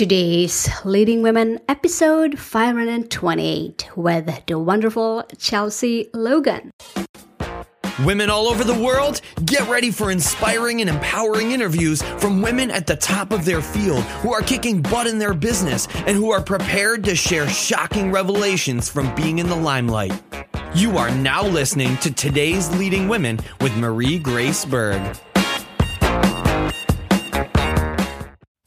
Today's Leading Women episode 528 with the wonderful Chelsea Logan. Women all over the world, get ready for inspiring and empowering interviews from women at the top of their field who are kicking butt in their business and who are prepared to share shocking revelations from being in the limelight. You are now listening to today's Leading Women with Marie Grace Berg.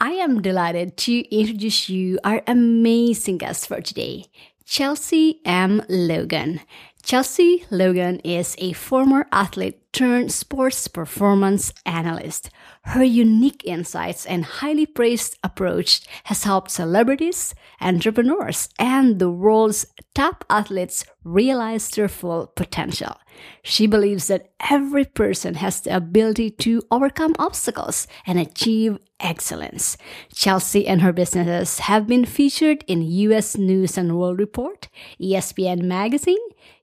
I am delighted to introduce you our amazing guest for today, Chelsea M. Logan. Chelsea Logan is a former athlete turned sports performance analyst. Her unique insights and highly praised approach has helped celebrities, entrepreneurs, and the world's top athletes realize their full potential. She believes that every person has the ability to overcome obstacles and achieve excellence. Chelsea and her businesses have been featured in US News and World Report, ESPN Magazine,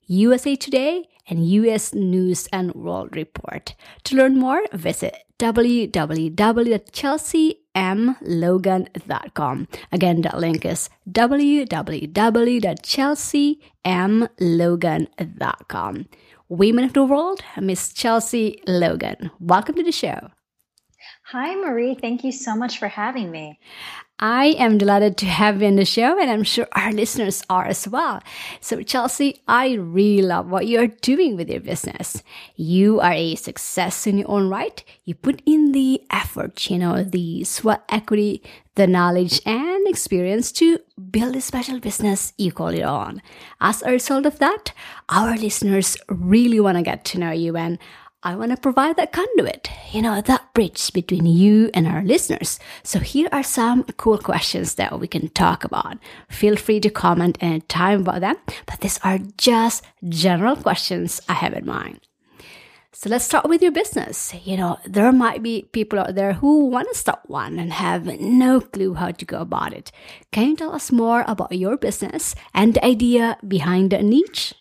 USA Today, and US News and World Report. To learn more, visit www.chelseamlogan.com. Again, that link is www.chelseamlogan.com. Women of the World, Miss Chelsea Logan. Welcome to the show. Hi, Marie. Thank you so much for having me. I am delighted to have you on the show, and I'm sure our listeners are as well. So, Chelsea, I really love what you're doing with your business. You are a success in your own right. You put in the effort, you know, the sweat equity, the knowledge, and experience to build a special business you call your own. As a result of that, our listeners really want to get to know you and I want to provide that conduit, you know, that bridge between you and our listeners. So here are some cool questions that we can talk about. Feel free to comment anytime about them, but these are just general questions I have in mind. So let's start with your business. You know, there might be people out there who want to start one and have no clue how to go about it. Can you tell us more about your business and the idea behind the niche?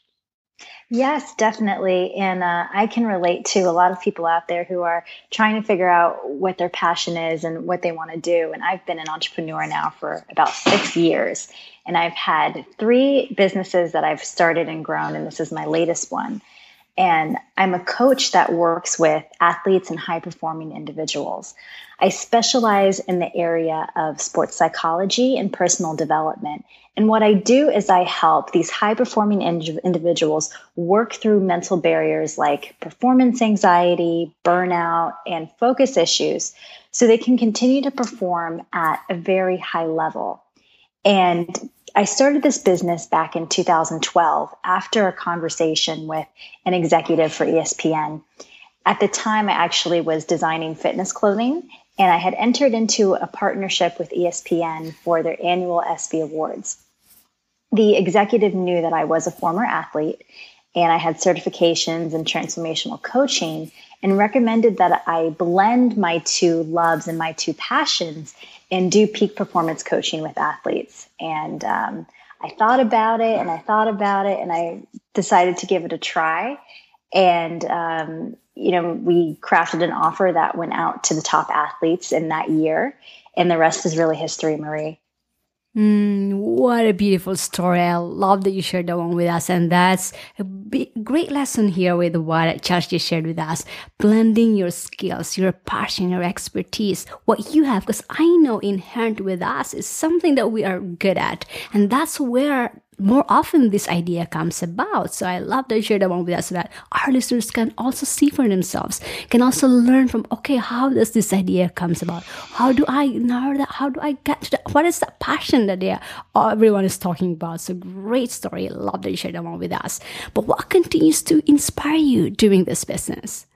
Yes, definitely. And uh, I can relate to a lot of people out there who are trying to figure out what their passion is and what they want to do. And I've been an entrepreneur now for about six years. And I've had three businesses that I've started and grown, and this is my latest one. And I'm a coach that works with athletes and high performing individuals. I specialize in the area of sports psychology and personal development. And what I do is I help these high performing individuals work through mental barriers like performance anxiety, burnout, and focus issues so they can continue to perform at a very high level. And I started this business back in 2012 after a conversation with an executive for ESPN. At the time, I actually was designing fitness clothing and I had entered into a partnership with ESPN for their annual ESPY Awards. The executive knew that I was a former athlete and I had certifications in transformational coaching and recommended that I blend my two loves and my two passions and do peak performance coaching with athletes. And um, I thought about it and I thought about it and I decided to give it a try. And um, you know, we crafted an offer that went out to the top athletes in that year. And the rest is really history, Marie. Mm, what a beautiful story. I love that you shared that one with us. And that's a great lesson here with what Chelsea shared with us. Blending your skills, your passion, your expertise, what you have, because I know inherent with us is something that we are good at. And that's where more often this idea comes about. So I love that you share that one with us so that our listeners can also see for themselves, can also learn from, okay, how does this idea comes about? How do I know that? How do I get to that? What is that passion that they everyone is talking about? So great story. Love that you share that one with us. But what continues to inspire you doing this business?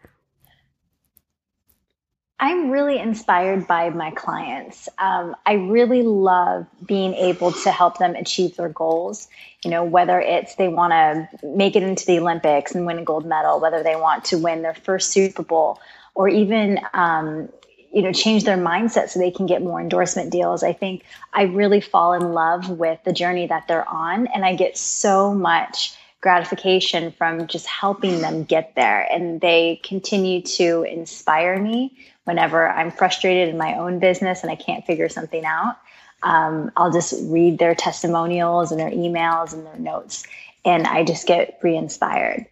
I'm really inspired by my clients. Um, I really love being able to help them achieve their goals. You know, whether it's they want to make it into the Olympics and win a gold medal, whether they want to win their first Super Bowl, or even um, you know change their mindset so they can get more endorsement deals. I think I really fall in love with the journey that they're on, and I get so much gratification from just helping them get there. And they continue to inspire me whenever I'm frustrated in my own business and I can't figure something out. Um, I'll just read their testimonials and their emails and their notes, and I just get re inspired.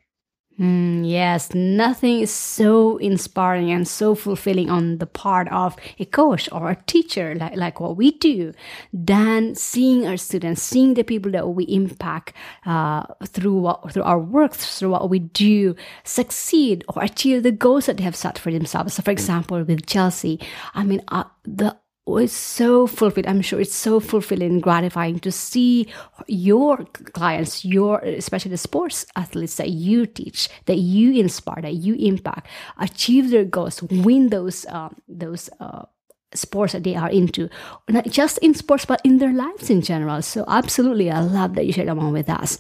Mm, yes, nothing is so inspiring and so fulfilling on the part of a coach or a teacher, like, like what we do, than seeing our students, seeing the people that we impact uh, through what, through our work, through what we do, succeed or achieve the goals that they have set for themselves. So, for example, with Chelsea, I mean, uh, the Oh, it's so fulfilling. I'm sure it's so fulfilling and gratifying to see your clients, your especially the sports athletes that you teach, that you inspire, that you impact, achieve their goals, win those um, those uh, sports that they are into, not just in sports but in their lives in general. So absolutely, I love that you share them with us.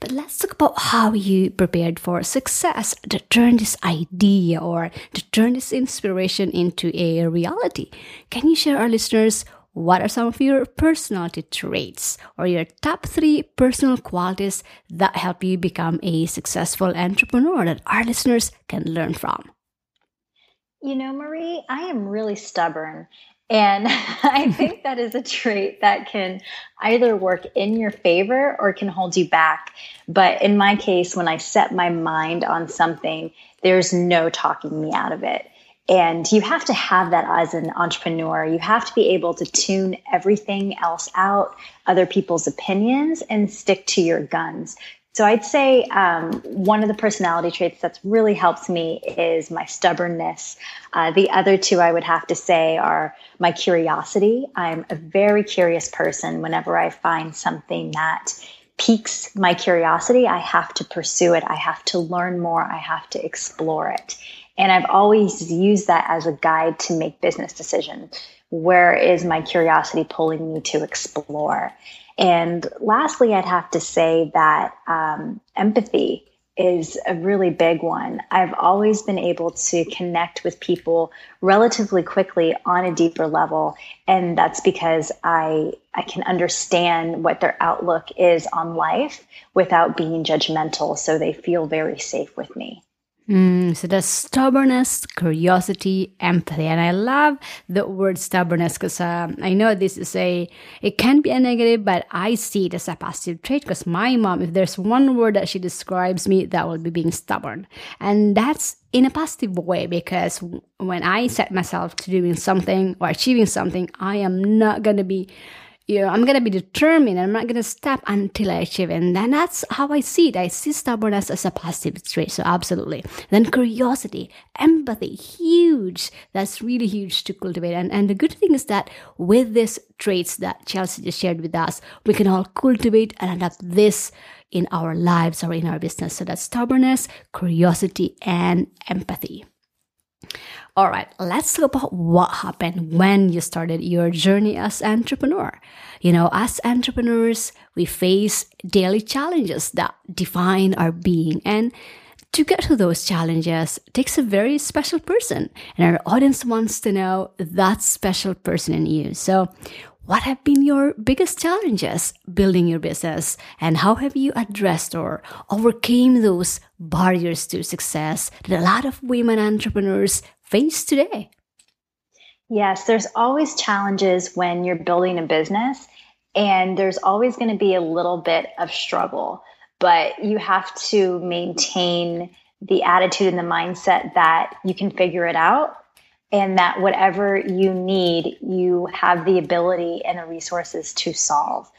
But let's talk about how you prepared for success to turn this idea or to turn this inspiration into a reality. Can you share our listeners what are some of your personality traits or your top three personal qualities that help you become a successful entrepreneur that our listeners can learn from? You know, Marie, I am really stubborn. And I think that is a trait that can either work in your favor or can hold you back. But in my case, when I set my mind on something, there's no talking me out of it. And you have to have that as an entrepreneur. You have to be able to tune everything else out, other people's opinions, and stick to your guns. So I'd say um, one of the personality traits that's really helped me is my stubbornness. Uh, the other two I would have to say are my curiosity. I'm a very curious person. Whenever I find something that piques my curiosity, I have to pursue it. I have to learn more. I have to explore it. And I've always used that as a guide to make business decisions. Where is my curiosity pulling me to explore? And lastly, I'd have to say that um, empathy is a really big one. I've always been able to connect with people relatively quickly on a deeper level, and that's because I I can understand what their outlook is on life without being judgmental, so they feel very safe with me. Mm, so the stubbornness, curiosity, empathy, and I love the word stubbornness because um, I know this is a it can be a negative, but I see it as a positive trait. Because my mom, if there's one word that she describes me, that will be being stubborn, and that's in a positive way because when I set myself to doing something or achieving something, I am not gonna be you know, I'm gonna be determined. I'm not gonna stop until I achieve. And then that's how I see it. I see stubbornness as a positive trait. So absolutely. Then curiosity, empathy, huge. That's really huge to cultivate. And and the good thing is that with these traits that Chelsea just shared with us, we can all cultivate and adapt this in our lives or in our business. So that's stubbornness, curiosity, and empathy. All right, let's talk about what happened when you started your journey as entrepreneur. You know, as entrepreneurs, we face daily challenges that define our being and to get to those challenges takes a very special person and our audience wants to know that special person in you. So, what have been your biggest challenges building your business and how have you addressed or overcame those barriers to success that a lot of women entrepreneurs face today? Yes, there's always challenges when you're building a business, and there's always going to be a little bit of struggle, but you have to maintain the attitude and the mindset that you can figure it out and that whatever you need, you have the ability and the resources to solve.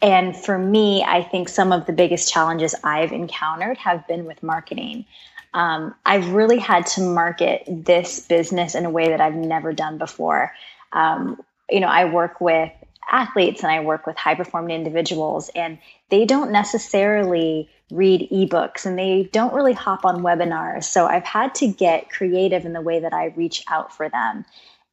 And for me, I think some of the biggest challenges I've encountered have been with marketing um, I've really had to market this business in a way that I've never done before. Um, you know, I work with athletes and I work with high performing individuals, and they don't necessarily read ebooks and they don't really hop on webinars. So I've had to get creative in the way that I reach out for them.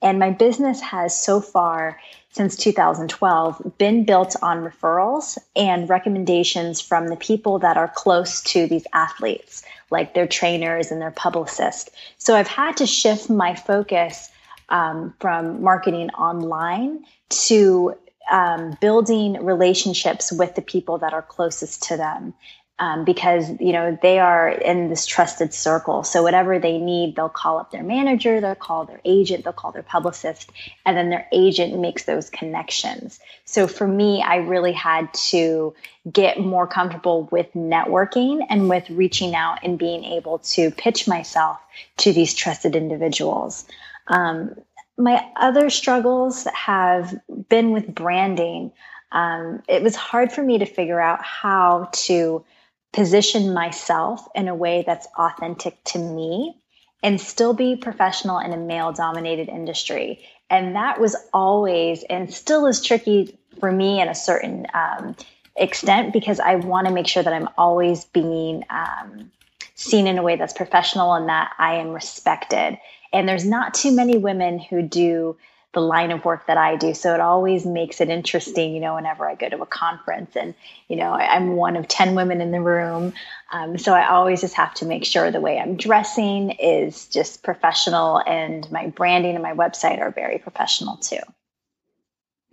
And my business has so far since 2012 been built on referrals and recommendations from the people that are close to these athletes, like their trainers and their publicists. So I've had to shift my focus um, from marketing online to um, building relationships with the people that are closest to them um, because you know they are in this trusted circle. So whatever they need they'll call up their manager they'll call their agent they'll call their publicist and then their agent makes those connections. So for me i really had to get more comfortable with networking and with reaching out and being able to pitch myself to these trusted individuals. Um, my other struggles have been with branding. Um, it was hard for me to figure out how to position myself in a way that's authentic to me and still be professional in a male dominated industry. And that was always and still is tricky for me in a certain um, extent because I want to make sure that I'm always being um, seen in a way that's professional and that I am respected. And there's not too many women who do the line of work that I do. So it always makes it interesting, you know, whenever I go to a conference and, you know, I, am one of 10 women in the room. Um, so I always just have to make sure the way I'm dressing is just professional and my branding and my website are very professional too.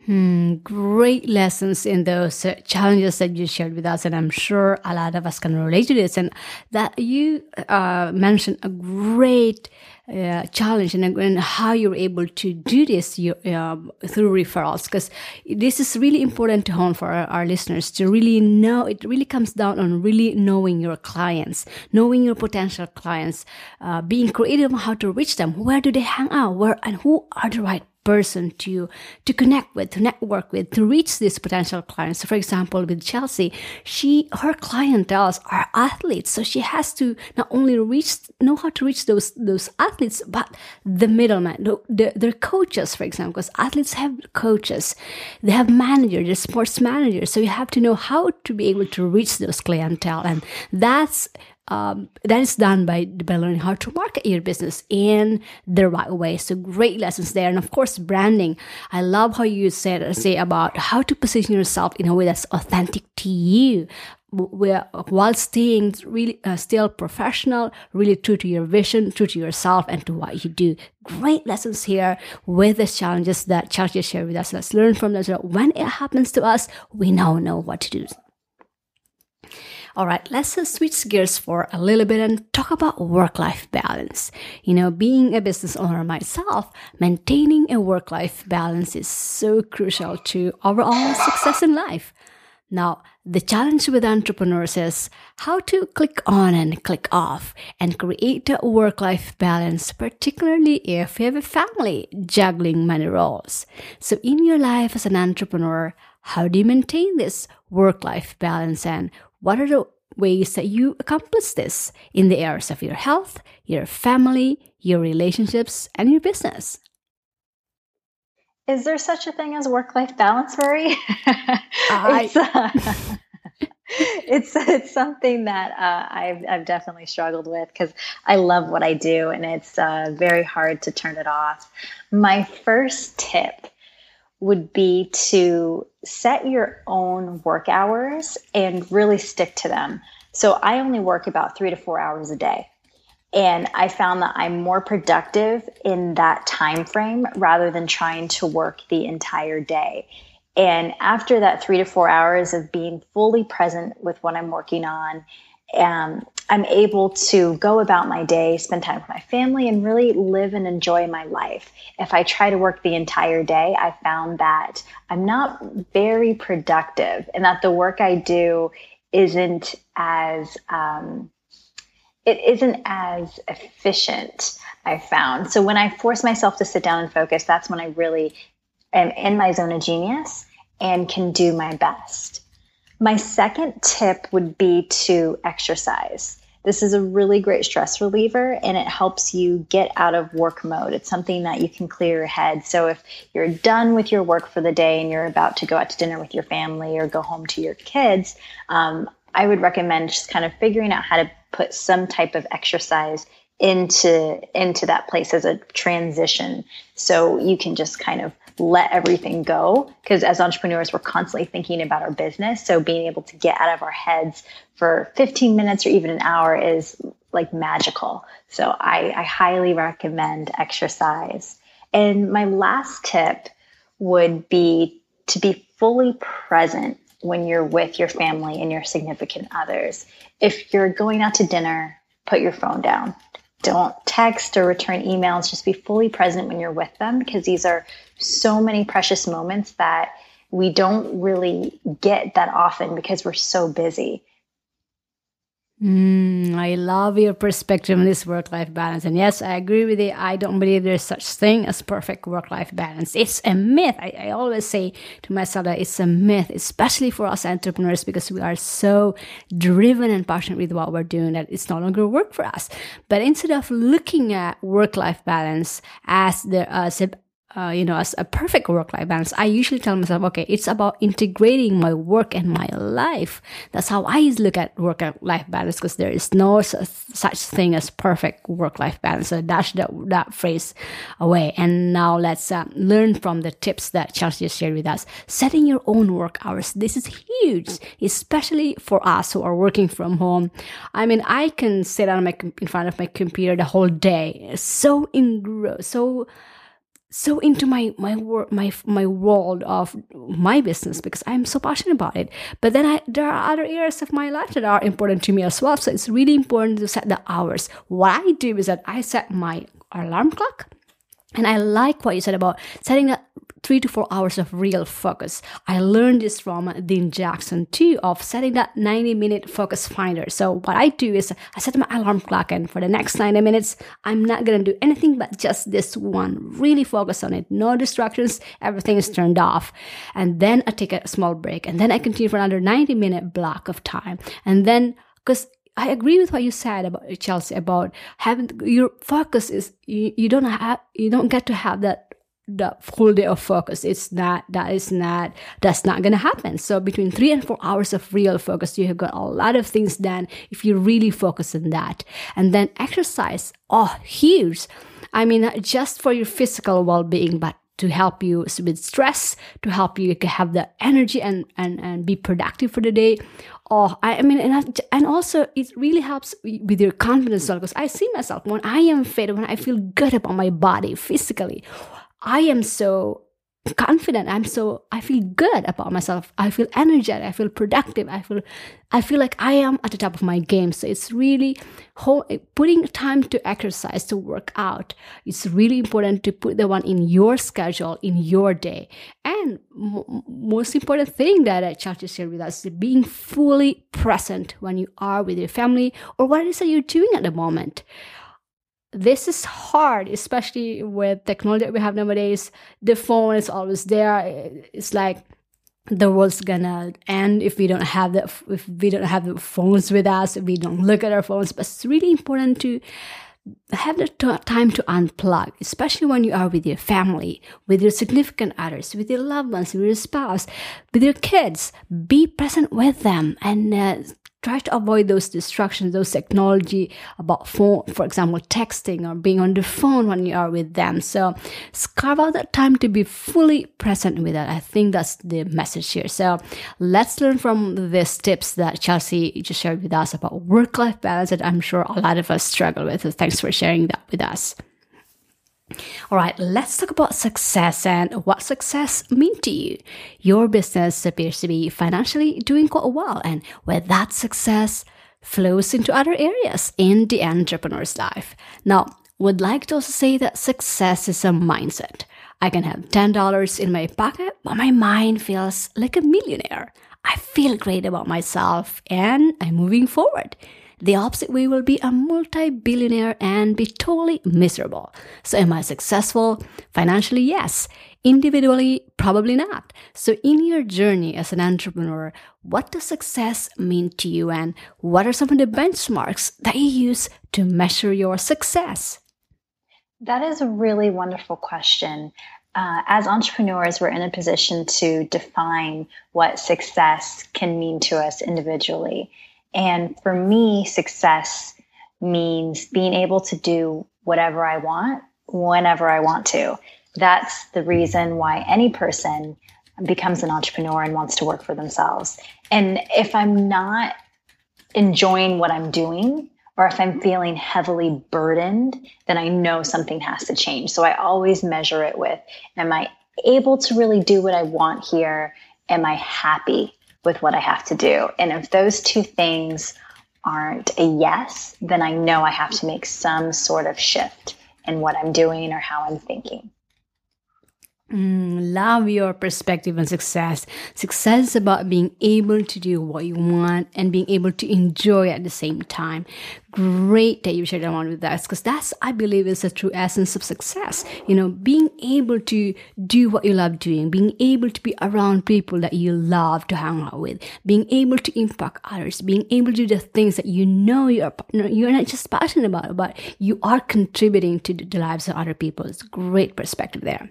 Hmm, great lessons in those uh, challenges that you shared with us, and I'm sure a lot of us can relate to this. And that you uh, mentioned a great uh, challenge and, and, how you're able to do this you, uh, through referrals, because this is really important to hone for our, our, listeners to really know. It really comes down on really knowing your clients, knowing your potential clients, uh, being creative on how to reach them. Where do they hang out? Where and who are the right person to to connect with, to network with, to reach these potential clients. So for example, with Chelsea, she her clientele are athletes, so she has to not only reach know how to reach those those athletes, but the middleman, the, the, their coaches, for example, because athletes have coaches, they have managers, they're sports managers, so you have to know how to be able to reach those clientele, and that's um, that is done by, by learning how to market your business in the right way. So great lessons there. And of course, branding. I love how you said, say about how to position yourself in a way that's authentic to you where, while staying really uh, still professional, really true to your vision, true to yourself, and to what you do. Great lessons here with the challenges that Chelsea shared with us. Let's learn from them. So when it happens to us, we now know what to do. All right, let's uh, switch gears for a little bit and talk about work life balance. You know, being a business owner myself, maintaining a work life balance is so crucial to overall success in life. Now, the challenge with entrepreneurs is how to click on and click off and create a work life balance, particularly if you have a family juggling many roles. So, in your life as an entrepreneur, how do you maintain this work life balance and what are the ways that you accomplish this in the areas of your health, your family, your relationships, and your business? Is there such a thing as work life balance, Marie? I... it's, uh, it's, it's something that uh, I've, I've definitely struggled with because I love what I do and it's uh, very hard to turn it off. My first tip would be to set your own work hours and really stick to them. So I only work about three to four hours a day. And I found that I'm more productive in that time frame rather than trying to work the entire day. And after that three to four hours of being fully present with what I'm working on um, I'm able to go about my day, spend time with my family, and really live and enjoy my life. If I try to work the entire day, I found that I'm not very productive and that the work I do isn't as um, it isn't as efficient i found so when i force myself to sit down and focus that's when i really am in my zone of genius and can do my best my second tip would be to exercise. this is a really great stress reliever and it helps you get out of work mode. It's something that you can clear your head. So if you're done with your work for the day and you're about to go out to dinner with your family or go home to your kids, um, I would recommend just kind of figuring out how to put some type of exercise into into that place as a transition so you can just kind of let everything go because as entrepreneurs we're constantly thinking about our business. So being able to get out of our heads for 15 minutes or even an hour is like magical. So i, I highly recommend exercise. And my last tip would be to be fully present when you're with your family and your significant others. If you're going out to dinner put your phone down. Don't text or return emails. Just be fully present when you're with them because these are so many precious moments that we don't really get that often because we're so busy. Mm, I love your perspective on this work life balance. And yes, I agree with you. I don't believe there's such thing as perfect work life balance. It's a myth. I, I, always say to myself that it's a myth, especially for us entrepreneurs, because we are so driven and passionate with what we're doing that it's no longer work for us. But instead of looking at work life balance as the a uh, you know, as a perfect work life balance, I usually tell myself, okay, it's about integrating my work and my life. That's how I look at work-life balance because there is no such, such thing as perfect work life balance. So dash that, that phrase away. And now let's uh, learn from the tips that Chelsea shared with us. Setting your own work hours. This is huge, especially for us who are working from home. I mean, I can sit on my, in front of my computer the whole day. So engrossed, so so into my my my my world of my business because I'm so passionate about it. But then I, there are other areas of my life that are important to me as well. So it's really important to set the hours. What I do is that I set my alarm clock and I like what you said about setting that three to four hours of real focus. I learned this from Dean Jackson too, of setting that 90 minute focus finder. So what I do is I set my alarm clock and for the next 90 minutes, I'm not going to do anything but just this one. Really focus on it. No distractions. Everything is turned off. And then I take a small break and then I continue for another 90 minute block of time. And then, because I agree with what you said about Chelsea about having your focus is you, you don't have you don't get to have that the full day of focus. It's not, that is not, that's not to happen. So between three and four hours of real focus, you have got a lot of things done if you really focus on that. And then exercise, oh, huge. I mean, just for your physical well-being, but to help you with stress, to help you have the energy and, and, and be productive for the day. Oh, I, I mean, and, and also it really helps with your confidence because I see myself when I am fit, when I feel good about my body physically, I am so confident. I'm so i feel good about myself. I feel energetic. I feel productive. I feel i feel like i am at the top of my game. So it's really whole, putting time to exercise to work out it's really important to put the one in your schedule in your day. And m- most important thing that i try to share with us is being fully present when you are with your family or what it is that you're doing at the moment this is hard, especially with technology that we have nowadays. The phone is always there. It's like the world's gonna end if we don't have the if we don't have the phones with us. If we don't look at our phones. But it's really important to have the time to unplug, especially when you are with your family, with your significant others, with your loved ones, with your spouse, with your kids. Be present with them and uh, try to avoid those distractions, those technology about phone, for example, texting or being on the phone when you are with them. So carve out that time to be fully present with it. I think that's the message here. So let's learn from these tips that Chelsea just shared with us about work-life balance that I'm sure a lot of us struggle with. So thanks for sharing that with us. All right, let's talk about success and what success means to you. Your business appears to be financially doing quite well, and where that success flows into other areas in the entrepreneur's life. Now, would like to also say that success is a mindset. I can have $10 in my pocket, but my mind feels like a millionaire. I feel great about myself and I'm moving forward. The opposite way will be a multi billionaire and be totally miserable. So, am I successful? Financially, yes. Individually, probably not. So, in your journey as an entrepreneur, what does success mean to you, and what are some of the benchmarks that you use to measure your success? That is a really wonderful question. Uh, as entrepreneurs, we're in a position to define what success can mean to us individually. And for me, success means being able to do whatever I want whenever I want to. That's the reason why any person becomes an entrepreneur and wants to work for themselves. And if I'm not enjoying what I'm doing, or if I'm feeling heavily burdened, then I know something has to change. So I always measure it with Am I able to really do what I want here? Am I happy with what I have to do? And if those two things aren't a yes, then I know I have to make some sort of shift in what I'm doing or how I'm thinking. Mm, love your perspective on success. Success is about being able to do what you want and being able to enjoy at the same time. Great that you shared that one with us because that's, I believe, is the true essence of success. You know, being able to do what you love doing, being able to be around people that you love to hang out with, being able to impact others, being able to do the things that you know you're, you're not just passionate about, but you are contributing to the lives of other people. It's great perspective there.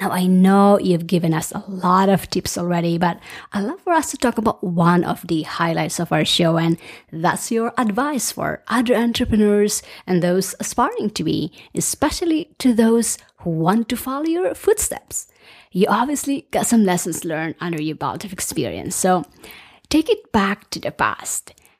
Now, I know you've given us a lot of tips already, but I'd love for us to talk about one of the highlights of our show, and that's your advice for other entrepreneurs and those aspiring to be, especially to those who want to follow your footsteps. You obviously got some lessons learned under your belt of experience, so take it back to the past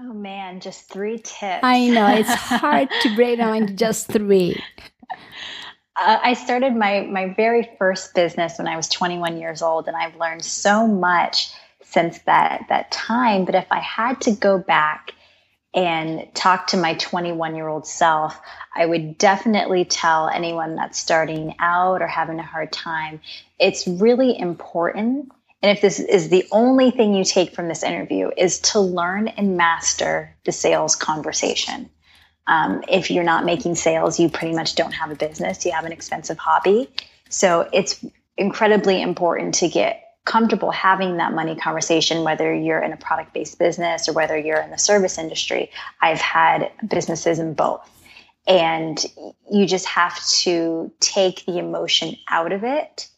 Oh man, just three tips. I know it's hard to break down into just three. Uh, I started my my very first business when I was 21 years old, and I've learned so much since that that time. But if I had to go back and talk to my 21 year old self, I would definitely tell anyone that's starting out or having a hard time. It's really important and if this is the only thing you take from this interview, is to learn and master the sales conversation. Um, if you're not making sales, you pretty much don't have a business. You have an expensive hobby. So it's incredibly important to get comfortable having that money conversation, whether you're in a product based business or whether you're in the service industry. I've had businesses in both. And you just have to take the emotion out of it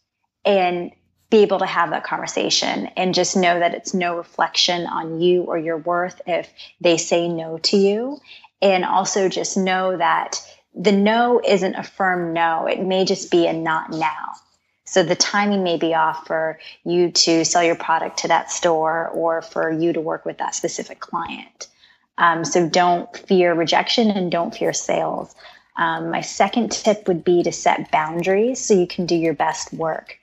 and be able to have that conversation and just know that it's no reflection on you or your worth if they say no to you. And also just know that the no isn't a firm no, it may just be a not now. So the timing may be off for you to sell your product to that store or for you to work with that specific client. Um, so don't fear rejection and don't fear sales. Um, my second tip would be to set boundaries so you can do your best work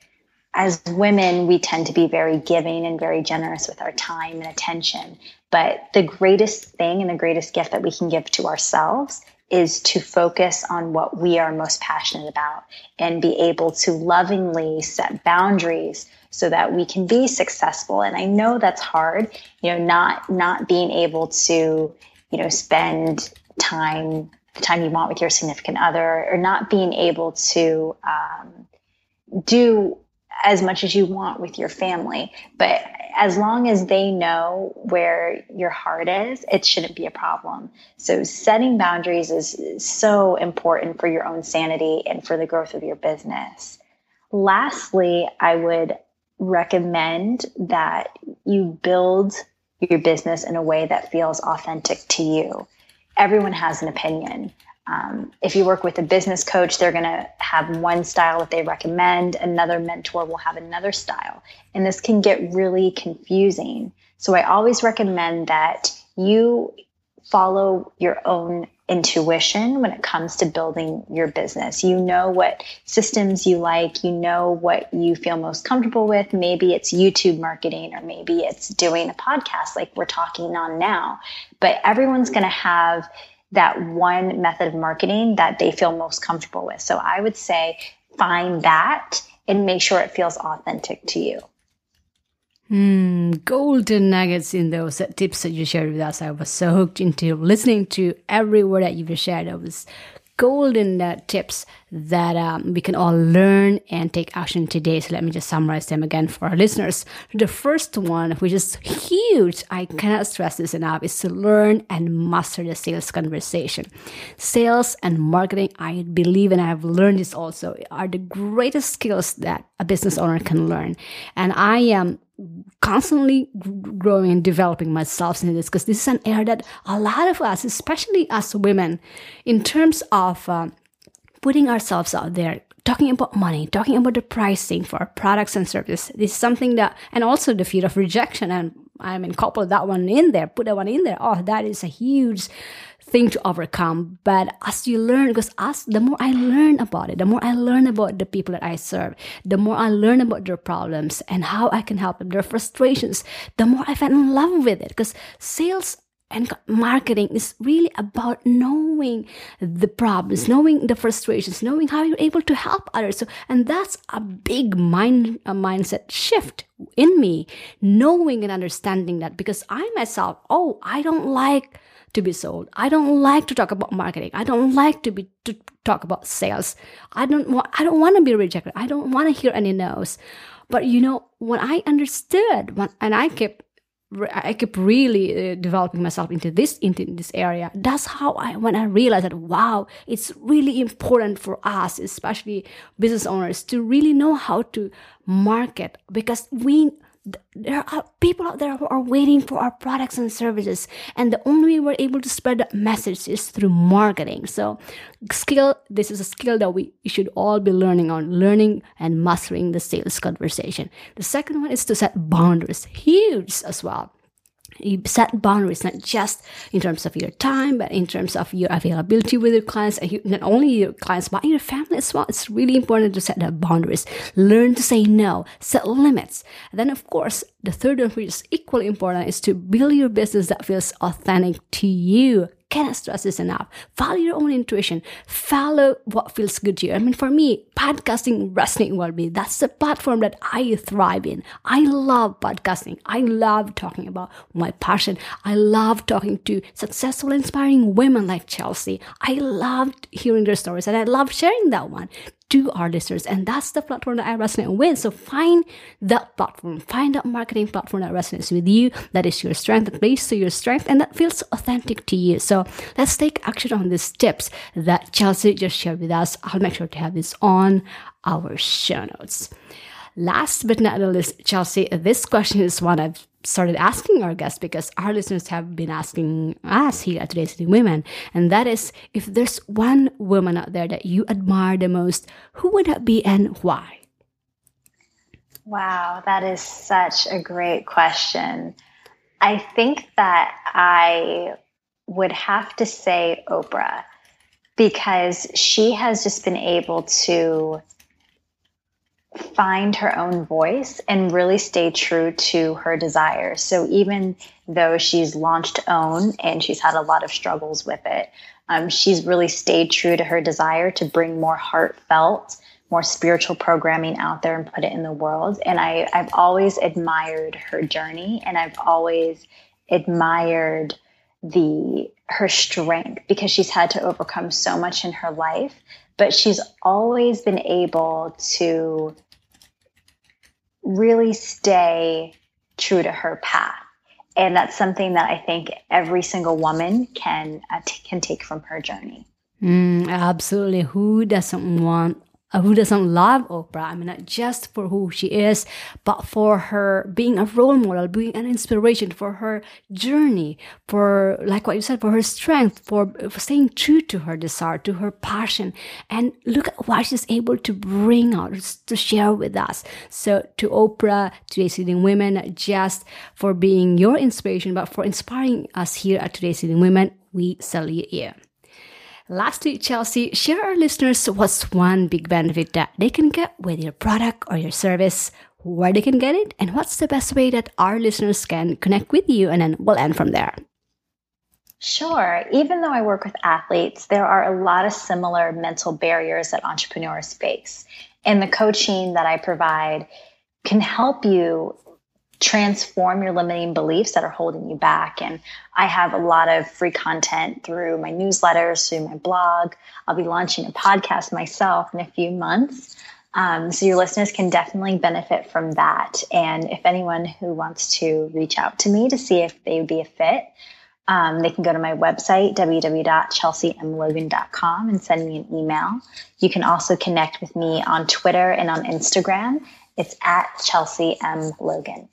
as women, we tend to be very giving and very generous with our time and attention. But the greatest thing and the greatest gift that we can give to ourselves is to focus on what we are most passionate about and be able to lovingly set boundaries so that we can be successful. And I know that's hard, you know, not not being able to, you know, spend time the time you want with your significant other or not being able to um, do as much as you want with your family. But as long as they know where your heart is, it shouldn't be a problem. So setting boundaries is so important for your own sanity and for the growth of your business. Lastly, I would recommend that you build your business in a way that feels authentic to you. Everyone has an opinion. Um, if you work with a business coach, they're going to have one style that they recommend. Another mentor will have another style. And this can get really confusing. So I always recommend that you follow your own intuition when it comes to building your business. You know what systems you like, you know what you feel most comfortable with. Maybe it's YouTube marketing or maybe it's doing a podcast like we're talking on now. But everyone's going to have that one method of marketing that they feel most comfortable with. So I would say find that and make sure it feels authentic to you. Mm, golden nuggets in those tips that you shared with us. I was so hooked into listening to every word that you've shared. I was golden uh, tips that um, we can all learn and take action today. So let me just summarize them again for our listeners. The first one, which is huge, I cannot stress this enough, is to learn and master the sales conversation. Sales and marketing, I believe, and I have learned this also, are the greatest skills that a business owner can learn. And I am constantly growing and developing myself in this because this is an area that a lot of us, especially as women, in terms of uh, putting ourselves out there, talking about money, talking about the pricing for products and services, this is something that, and also the fear of rejection. And I mean, couple that one in there, put that one in there. Oh, that is a huge thing to overcome. But as you learn, because as the more I learn about it, the more I learn about the people that I serve, the more I learn about their problems and how I can help them, their frustrations, the more I fell in love with it. Because sales and marketing is really about knowing the problems, knowing the frustrations, knowing how you're able to help others. So, and that's a big mind a mindset shift in me, knowing and understanding that because I myself, oh, I don't like to be sold. I don't like to talk about marketing. I don't like to be to talk about sales. I don't want I don't want to be rejected. I don't want to hear any no's. But you know, when I understood, when, and I kept I kept really uh, developing myself into this into this area. That's how I when I realized that wow, it's really important for us, especially business owners, to really know how to market because we there are people out there who are waiting for our products and services and the only way we're able to spread that message is through marketing. So skill this is a skill that we should all be learning on learning and mastering the sales conversation. The second one is to set boundaries. Huge as well you set boundaries not just in terms of your time but in terms of your availability with your clients and you, not only your clients but your family as well. It's really important to set that boundaries. Learn to say no set limits. And then of course the third one which is equally important is to build your business that feels authentic to you cannot stress this enough. Follow your own intuition. Follow what feels good to you. I mean, for me, podcasting resonates with me. That's the platform that I thrive in. I love podcasting. I love talking about my passion. I love talking to successful, inspiring women like Chelsea. I loved hearing their stories and I love sharing that one to our listeners. And that's the platform that I resonate with. So find that platform, find that marketing platform that resonates with you, that is your strength, that plays to your strength, and that feels authentic to you. So let's take action on these tips that Chelsea just shared with us. I'll make sure to have this on our show notes. Last but not least, Chelsea, this question is one I've started asking our guests because our listeners have been asking us here at Leading Women, and that is if there's one woman out there that you admire the most, who would that be and why? Wow, that is such a great question. I think that I would have to say Oprah because she has just been able to find her own voice and really stay true to her desires. So even though she's launched OWN and she's had a lot of struggles with it, um, she's really stayed true to her desire to bring more heartfelt, more spiritual programming out there and put it in the world. And I, I've always admired her journey and I've always admired the her strength because she's had to overcome so much in her life but she's always been able to really stay true to her path. And that's something that I think every single woman can uh, t- can take from her journey. Mm, absolutely. Who doesn't want uh, who doesn't love Oprah? I mean, not just for who she is, but for her being a role model, being an inspiration for her journey, for, like what you said, for her strength, for, for staying true to her desire, to her passion. And look at what she's able to bring out, to share with us. So to Oprah, today's leading women, just for being your inspiration, but for inspiring us here at today's leading women, we salute you. Lastly, Chelsea, share our listeners what's one big benefit that they can get with your product or your service, where they can get it, and what's the best way that our listeners can connect with you, and then we'll end from there. Sure. Even though I work with athletes, there are a lot of similar mental barriers that entrepreneurs face. And the coaching that I provide can help you transform your limiting beliefs that are holding you back. And I have a lot of free content through my newsletters, through my blog. I'll be launching a podcast myself in a few months. Um, so your listeners can definitely benefit from that. And if anyone who wants to reach out to me to see if they would be a fit, um, they can go to my website, www.chelseamlogan.com, and send me an email. You can also connect with me on Twitter and on Instagram. It's at Chelsea M. Logan.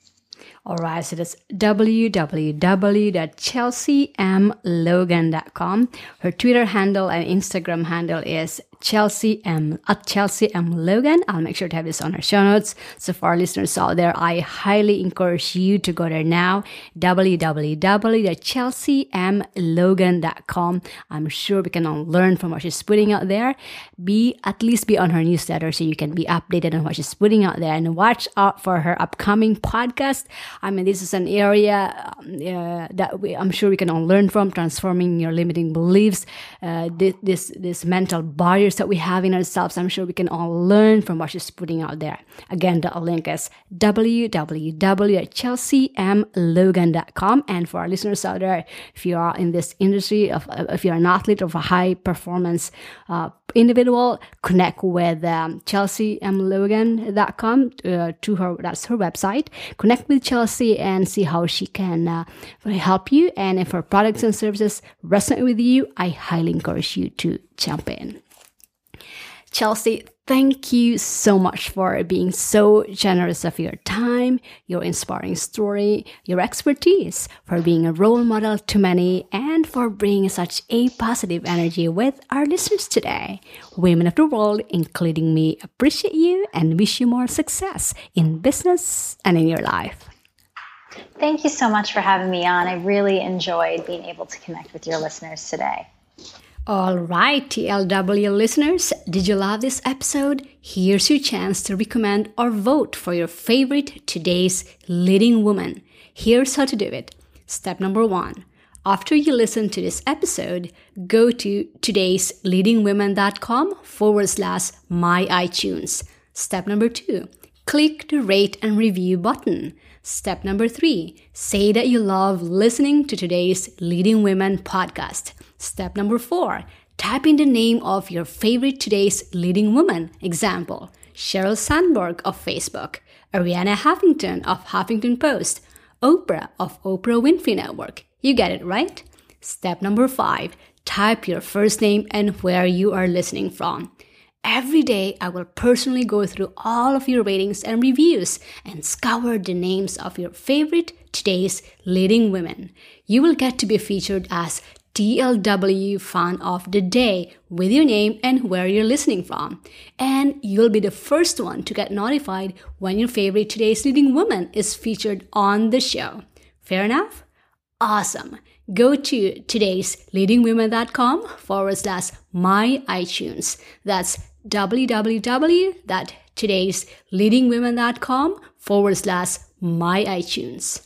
All right, so that's www.chelseamlogan.com. Her Twitter handle and Instagram handle is Chelsea M at Chelsea M Logan. I'll make sure to have this on our show notes. So for our listeners out there, I highly encourage you to go there now. www.chelseamlogan.com. I'm sure we can all learn from what she's putting out there. Be at least be on her newsletter so you can be updated on what she's putting out there and watch out for her upcoming podcast. I mean, this is an area uh, that we, I'm sure we can all learn from transforming your limiting beliefs, uh, this, this, this mental barrier that we have in ourselves. I'm sure we can all learn from what she's putting out there. Again, the link is www.chelseamlogan.com. And for our listeners out there, if you are in this industry, of, if you're an athlete of a high performance uh, individual, connect with um, chelseamlogan.com uh, to her, that's her website. Connect with Chelsea and see how she can uh, help you. And if her products and services resonate with you, I highly encourage you to jump in. Chelsea, thank you so much for being so generous of your time, your inspiring story, your expertise, for being a role model to many, and for bringing such a positive energy with our listeners today. Women of the world, including me, appreciate you and wish you more success in business and in your life. Thank you so much for having me on. I really enjoyed being able to connect with your listeners today. All right, TLW listeners, did you love this episode? Here's your chance to recommend or vote for your favorite today's leading woman. Here's how to do it. Step number one. After you listen to this episode, go to today'sleadingwomen.com forward slash my iTunes. Step number two. Click the rate and review button. Step number three. Say that you love listening to today's Leading Women podcast. Step number four, type in the name of your favorite today's leading woman. Example, Sheryl Sandberg of Facebook, Arianna Huffington of Huffington Post, Oprah of Oprah Winfrey Network. You get it, right? Step number five, type your first name and where you are listening from. Every day, I will personally go through all of your ratings and reviews and scour the names of your favorite today's leading women. You will get to be featured as TLW fan of the day with your name and where you're listening from. And you'll be the first one to get notified when your favorite today's leading woman is featured on the show. Fair enough? Awesome. Go to today's leadingwomen.com forward slash my iTunes. That's www.today'sleadingwomen.com forward slash my iTunes.